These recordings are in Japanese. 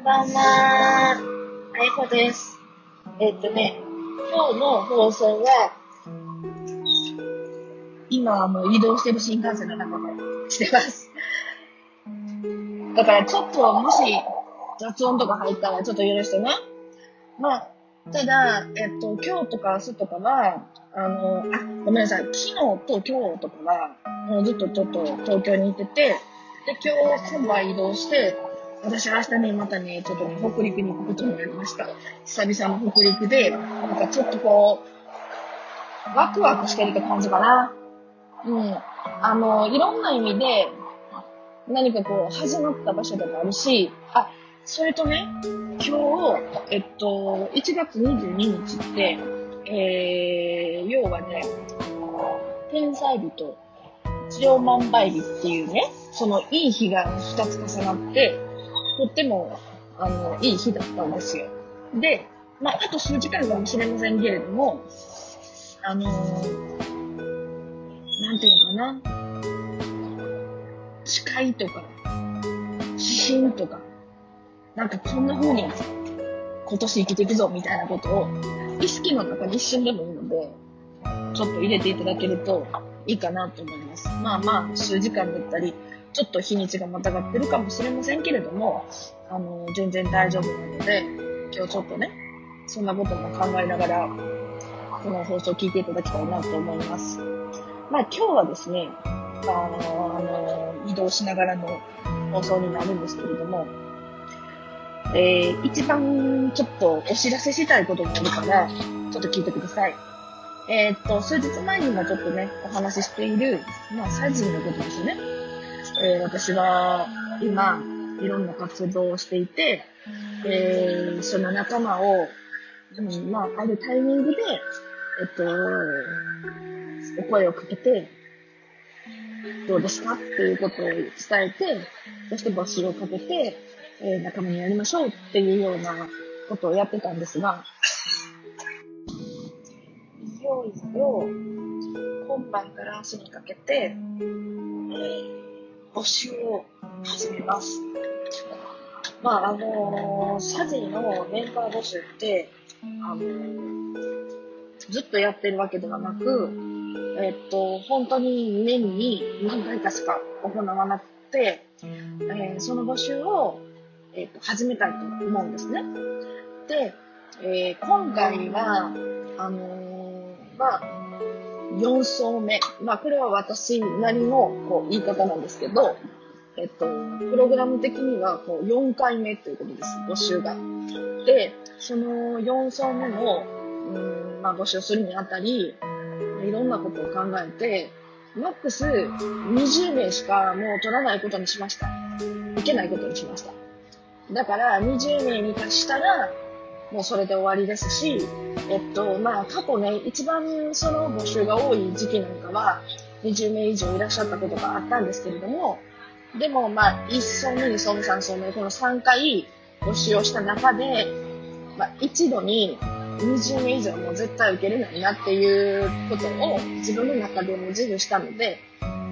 んばんは。あやこです。えっとね、今日の放送は、今はもう移動してる新幹線の中でしてます。だからちょっともし雑音とか入ったらちょっと許してね。まあ、ただ、えっと、今日とか明日とかは、あの、あ、ごめんなさい。昨日と今日とかは、もうずっとちょっと東京に行ってて、で、今日今晩移動して、私は明日ね、またね、ちょっとね、北陸に行くことになりました。久々の北陸で、なんかちょっとこう、ワクワクしてるって感じかな。うん。あの、いろんな意味で、何かこう、始まった場所でもあるし、あ、それとね、今日、えっと、1月22日って、えー、要はね、天才日と千万倍日っていうね、そのいい日が2つ重なって、とっても、あの、いい日だったんですよ。で、まあ、あと数時間かもしれませんけれども、あのなんていうのかな、誓いとか、指針とか、なんかこんな風に今年生きていくぞみたいなことを意識の中に一瞬でもいいので、ちょっと入れていただけるといいかなと思います。まあまあ、数時間だったり、ちょっと日にちがまたがってるかもしれませんけれども、あの、全然大丈夫なので、今日ちょっとね、そんなことも考えながら、この放送を聞いていただきたいなと思います。まあ今日はですね、あの、あの移動しながらの放送になるんですけれども、えー、一番ちょっとお知らせしたいことがあるから、ちょっと聞いてください。えーっと、数日前にもちょっとね、お話ししている、まあ、サジのことですよね。えー私は今、いろんな活動をしていて、えーその仲間を、うん、まあ、あるタイミングで、えっと、お声をかけて、どうですかっていうことを伝えて、そして募集をかけて、えー仲間にやりましょうっていうようなことをやってたんですが、いよいよ、今晩から明日にかけて、えー募集を始めます。まあ、あのーサジーのメンバー募集って、あのーずっとやってるわけではなく、えっと、本当に年に何回かしか行わなくて、えーその募集を、えっと始めたいと思うんですね。で、えー今回は、あのーまあ、4層目。まあ、これは私なりのこう言い方なんですけど、えっと、プログラム的にはこう4回目ということです、募集が。で、その4層目の、うんまあ、募集するにあたり、いろんなことを考えて、マックス20名しかもう取らないことにしました。いけないことにしました。だから20名に達したら、もうそれで終わりですし、えっと、まあ、過去ね、一番その募集が多い時期なんかは、20名以上いらっしゃったことがあったんですけれども、でも、まあ、1層目、2層目、3層目、この3回募集をした中で、まあ、一度に20名以上も絶対受けれないなっていうことを自分の中でも自負したので、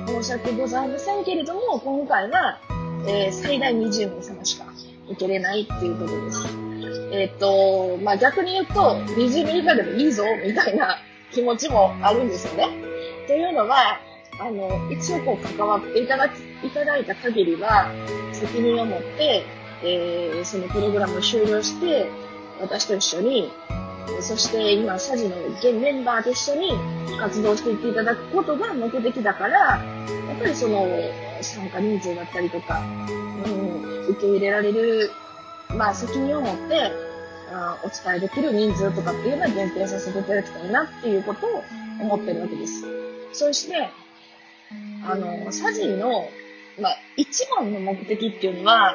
申し訳ございませんけれども、今回は、えー最大20名様しか受けれないっていうことです。えっ、と、まあ、逆に言うと、20名以下でもいいぞ、みたいな気持ちもあるんですよね。というのは、あの、一応こう関わっていただき、いただいた限りは、責任を持って、えーそのプログラムを終了して、私と一緒に、そして今、サジの現メンバーと一緒に活動していっていただくことが目的だから、やっぱりその、参加人数だったりとか、うん、受け入れられる、まあ、責任を持って、お伝えできる人数とかっていうのは限定させていただきたいなっていうことを思ってるわけです。そして、あの、サジの、まあ、一番の目的っていうのは、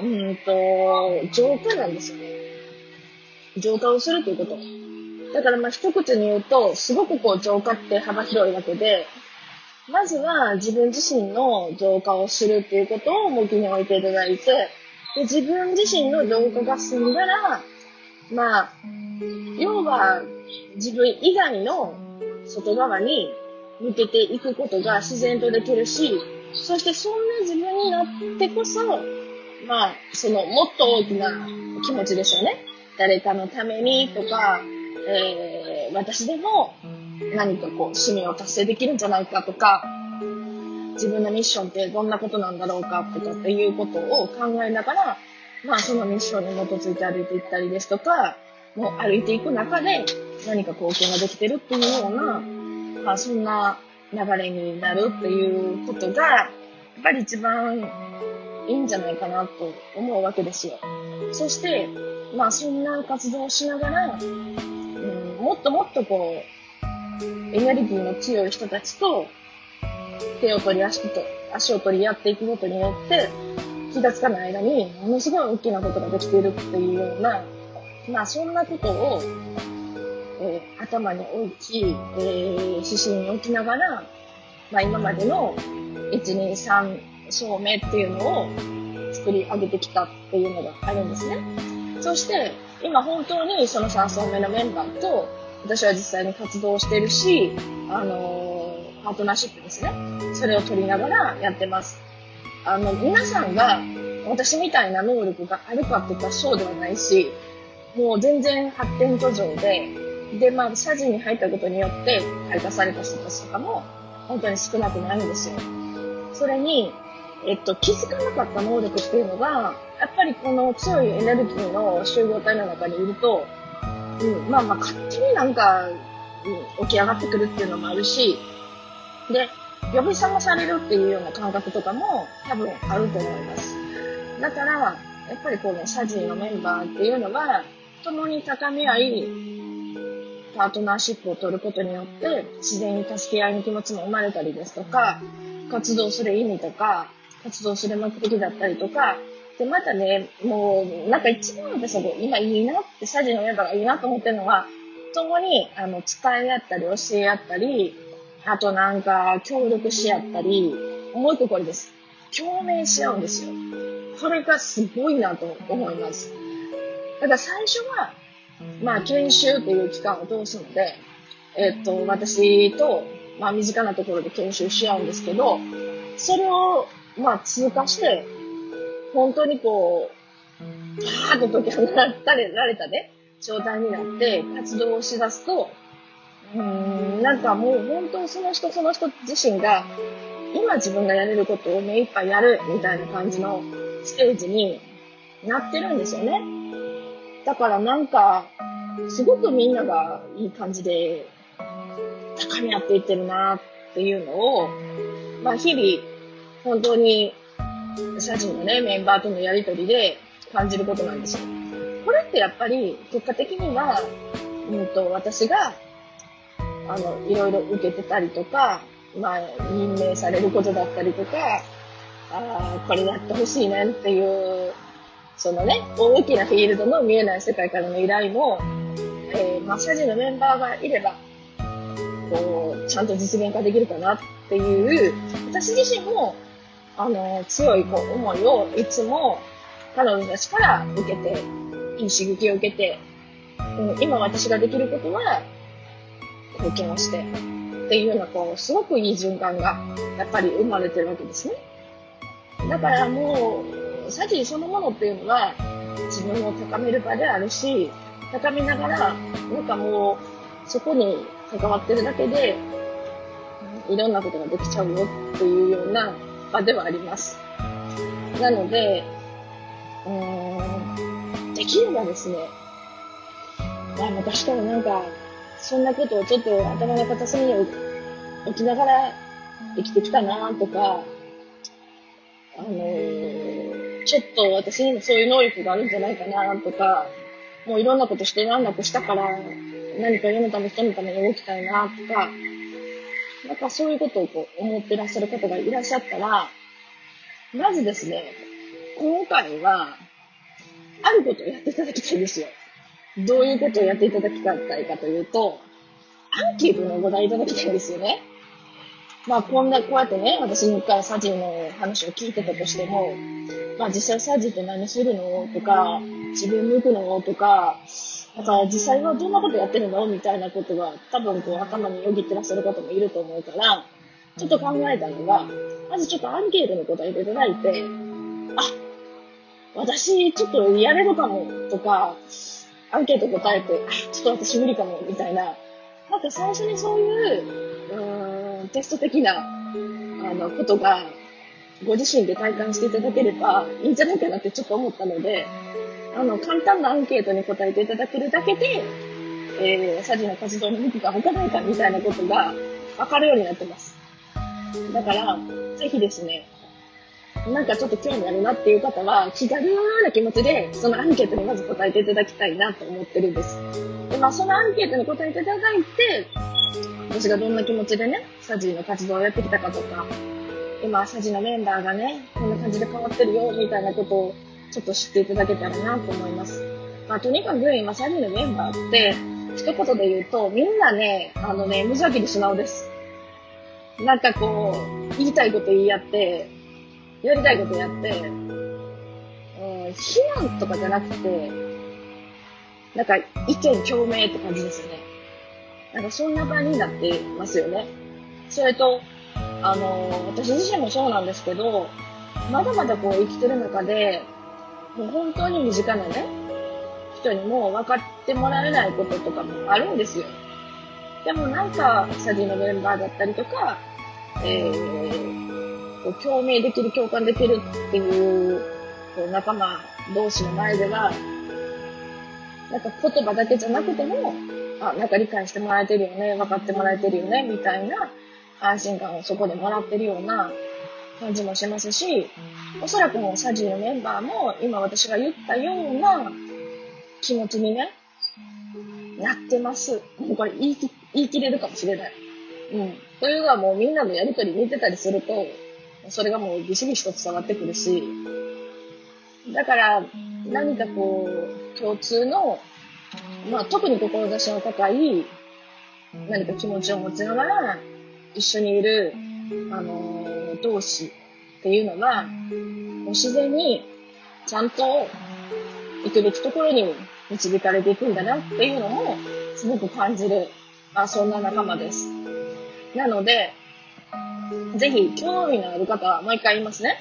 うんと、浄化なんですよね。浄化をするということ。だからまあ一口に言うと、すごくこう浄化って幅広いわけで、まずは自分自身の浄化をするっていうことを目標に置いていただいて、で自分自身の浄化が済んだら、まあ、要は自分以外の外側に向けていくことが自然とできるし、そしてそんな自分になってこそ、まあ、その、もっと大きな気持ちでしょうね。誰かのためにとか、えー、私でも何かこう、使命を達成できるんじゃないかとか、自分のミッションってどんなことなんだろうかとかっていうことを考えながら、まあそのミッションに基づいて歩いていったりですとか、もう歩いていく中で何か貢献ができてるっていうような、まあそんな流れになるっていうことが、やっぱり一番いいんじゃないかなと思うわけですよ。そして、まあそんな活動をしながら、うん、もっともっとこう、エネルギーの強い人たちと手を取り足と足を取り合っていくことによって、気がつかない間に、ものすごい大きなことができているっていうような、まあそんなことを、えー、頭に置き、えー、指針に置きながら、まあ今までの1、2、3証明っていうのを作り上げてきたっていうのがあるんですね。そして、今本当にその3層目のメンバーと、私は実際に活動してるし、あのー、パートナーシップですね。それを取りながらやってます。あの、皆さんが私みたいな能力があるかって言ったらそうではないし、もう全然発展途上で、で、まあ、社人に入ったことによって開花された人たちとかも、本当に少なくないんですよ。それに、えっと、気づかなかった能力っていうのが、やっぱりこの強いエネルギーの集合体の中にいると、うん、まあまあ勝手になんか、うん、起き上がってくるっていうのもあるし、で、呼び覚まされるっていうような感覚とかも多分あると思います。だから、やっぱりこのサジーのメンバーっていうのは、共に高め合い、パートナーシップを取ることによって、自然に助け合いの気持ちも生まれたりですとか、活動する意味とか、活動する目的だったりとか、で、またね、もう、なんか一番私は今いいなって、サジのメンバーがいいなと思ってるのは、共に、あの、伝え合ったり、教え合ったり、あとなんか、協力し合ったり、もう一個これです。共鳴し合うんですよ。これがすごいなと思います。ただ最初は、まあ、研修っていう期間を通すので、えっと、私と、まあ、身近なところで研修し合うんですけど、それをまあ、通過して、本当にこう、パーッと解き放たれられたね、状態になって活動をしだすと、うん、なんかもう本当その人その人自身が、今自分がやれることを目いっぱいやるみたいな感じのステージになってるんですよね。だからなんか、すごくみんながいい感じで高め合っていってるなっていうのを、まあ日々本当に、社人のね、メンバーとのやりとりで感じることなんですよ。これってやっぱり、結果的には、うんと、私が、あの、いろいろ受けてたりとか、まあ、任命されることだったりとか、ああ、これやってほしいねっていう、そのね、大きなフィールドの見えない世界からの依頼も、えー、まあ、社事のメンバーがいれば、こう、ちゃんと実現化できるかなっていう、私自身も、あの、強いこう思いをいつも彼女たちから受けて、いい刺激を受けて、今私ができることは、貢献をして、っていうような、こう、すごくいい循環が、やっぱり生まれてるわけですね。だからもう、サジそのものっていうのは、自分を高める場であるし、高めながら、なんかもう、そこに関わってるだけで、いろんなことができちゃうよっていうような場ではあります。なので、うーん、できればですね、まあ、昔からなんか、そんなことをちょっと頭の片隅に置きながら生きてきたなとか、あのー、ちょっと私にもそういう能力があるんじゃないかなとか、もういろんなことして何なくしたから、何か世のため人のために動きたいなとか、なんかそういうことをこう思ってらっしゃる方がいらっしゃったら、まずですね、今回は、あることをやっていただきたいんですよ。どういうことをやっていただきたいかというと、アンケートのお答えいただきたいんですよね。まあこんな、こうやってね、私に回サジの話を聞いてたとしても、まあ実際サジって何するのとか、自分向くのとか、だから実際はどんなことやってるの？みたいなことが多分こう頭によぎってらっしゃる方もいると思うから、ちょっと考えたのが、まずちょっとアンケートの答えていただいて、あ、私ちょっとやれるかもとか、アンケート答えて、あ、ちょっと私無理かもみたいな、なんか最初にそういう、うん、テスト的な、あの、ことが、ご自身で体感していただければいいんじゃないかなってちょっと思ったので、あの、簡単なアンケートに答えていただけるだけで、えー、サジの活動に向くか向かないかみたいなことが分かるようになってます。だから、ぜひですね、なんかちょっと興味あるなっていう方は、気軽な気持ちで、そのアンケートにまず答えていただきたいなと思ってるんです。で、まあ、そのアンケートに答えていただいて、私がどんな気持ちでね、サジの活動をやってきたかとか、今、サジのメンバーがね、こんな感じで変わってるよ、みたいなことをちょっと知っていただけたらなと思います。まあ、とにかく今、サジのメンバーって、一言で言うと、みんなね、あのね、無邪気で素直です。なんかこう、言いたいこと言い合って、やりたいことやって、うん、非難とかじゃなくて、なんか意見共鳴って感じですね。なんかそんな場になってますよね。それと、あの、私自身もそうなんですけど、まだまだこう生きてる中で、もう本当に身近なね、人にも分かってもらえないこととかもあるんですよ。でもなんか、サジオのメンバーだったりとか、えー、こう共鳴できる、共感できるっていう、こう仲間同士の前では、なんか言葉だけじゃなくても、あ、なんか理解してもらえてるよね、分かってもらえてるよね、みたいな安心感をそこでもらってるような感じもしますし、おそらくもうサジのメンバーも今私が言ったような気持ちにね、なってます。もうこれ言い言い切れるかもしれない。うん。というのはもうみんなのやりとり見てたりすると、それがもうビシビシと伝わってくるし、だから何かこう、共通の、まあ特に志の高い何か気持ちを持ちながら一緒にいる、あの、同士っていうのは、もう自然にちゃんと行くべきところに導かれていくんだなっていうのもすごく感じる、まあそんな仲間です。なので、ぜひ、興味のある方は、もう一回言いますね。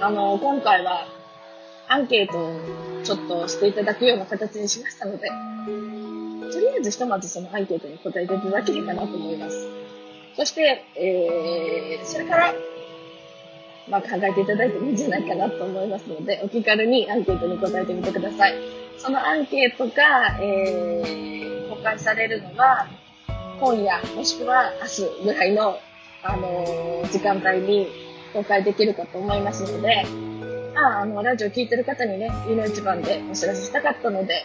あの、今回は、アンケートをちょっとしていただくような形にしましたので、とりあえずひとまずそのアンケートに答えていただければなと思います。そして、えー、それから、まあ、考えていただいてもいいんじゃないかなと思いますので、お気軽にアンケートに答えてみてください。そのアンケートが、えー、公開されるのは、今夜、もしくは明日ぐらいのあの時間帯に公開できるかと思いますので、ああの、ラジオ聴いてる方にね、いの一番でお知らせしたかったので、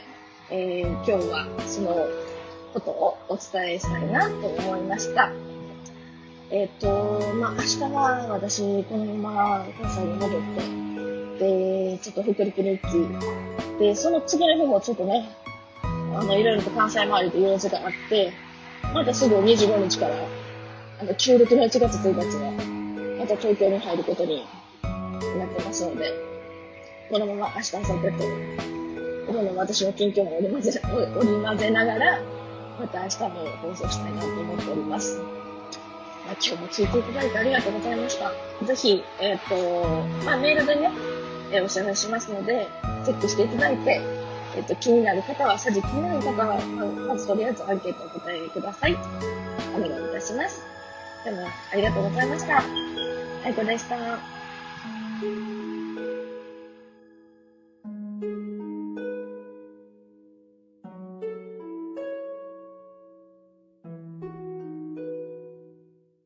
えー、今日はそのことをお伝えしたいなと思いました。えっ、ー、と、まあ、明日は私、このまま関西に戻って、で、ちょっと北陸に行き、で、その次の日もちょっとね、あの、いろいろと関西周りで用事があって、またすぐ25日からあの、旧暦の1月1日は、また東京に入ることになってますので、このまま明日、明後日と、この私の近況も織り交ぜ、織り交ぜながら、また明日も放送したいなと思っております。まあ、今日も聞いていただいてありがとうございました。ぜひ、えっ、ー、と、まあ、メールでね、えー、お知らせしますので、チェックしていただいて、えっ、ー、と、気になる方は、さじ気になる方は、まずとりあえずアンケートを答えください。お願いいたします。でもありがとうございました。あいこでした。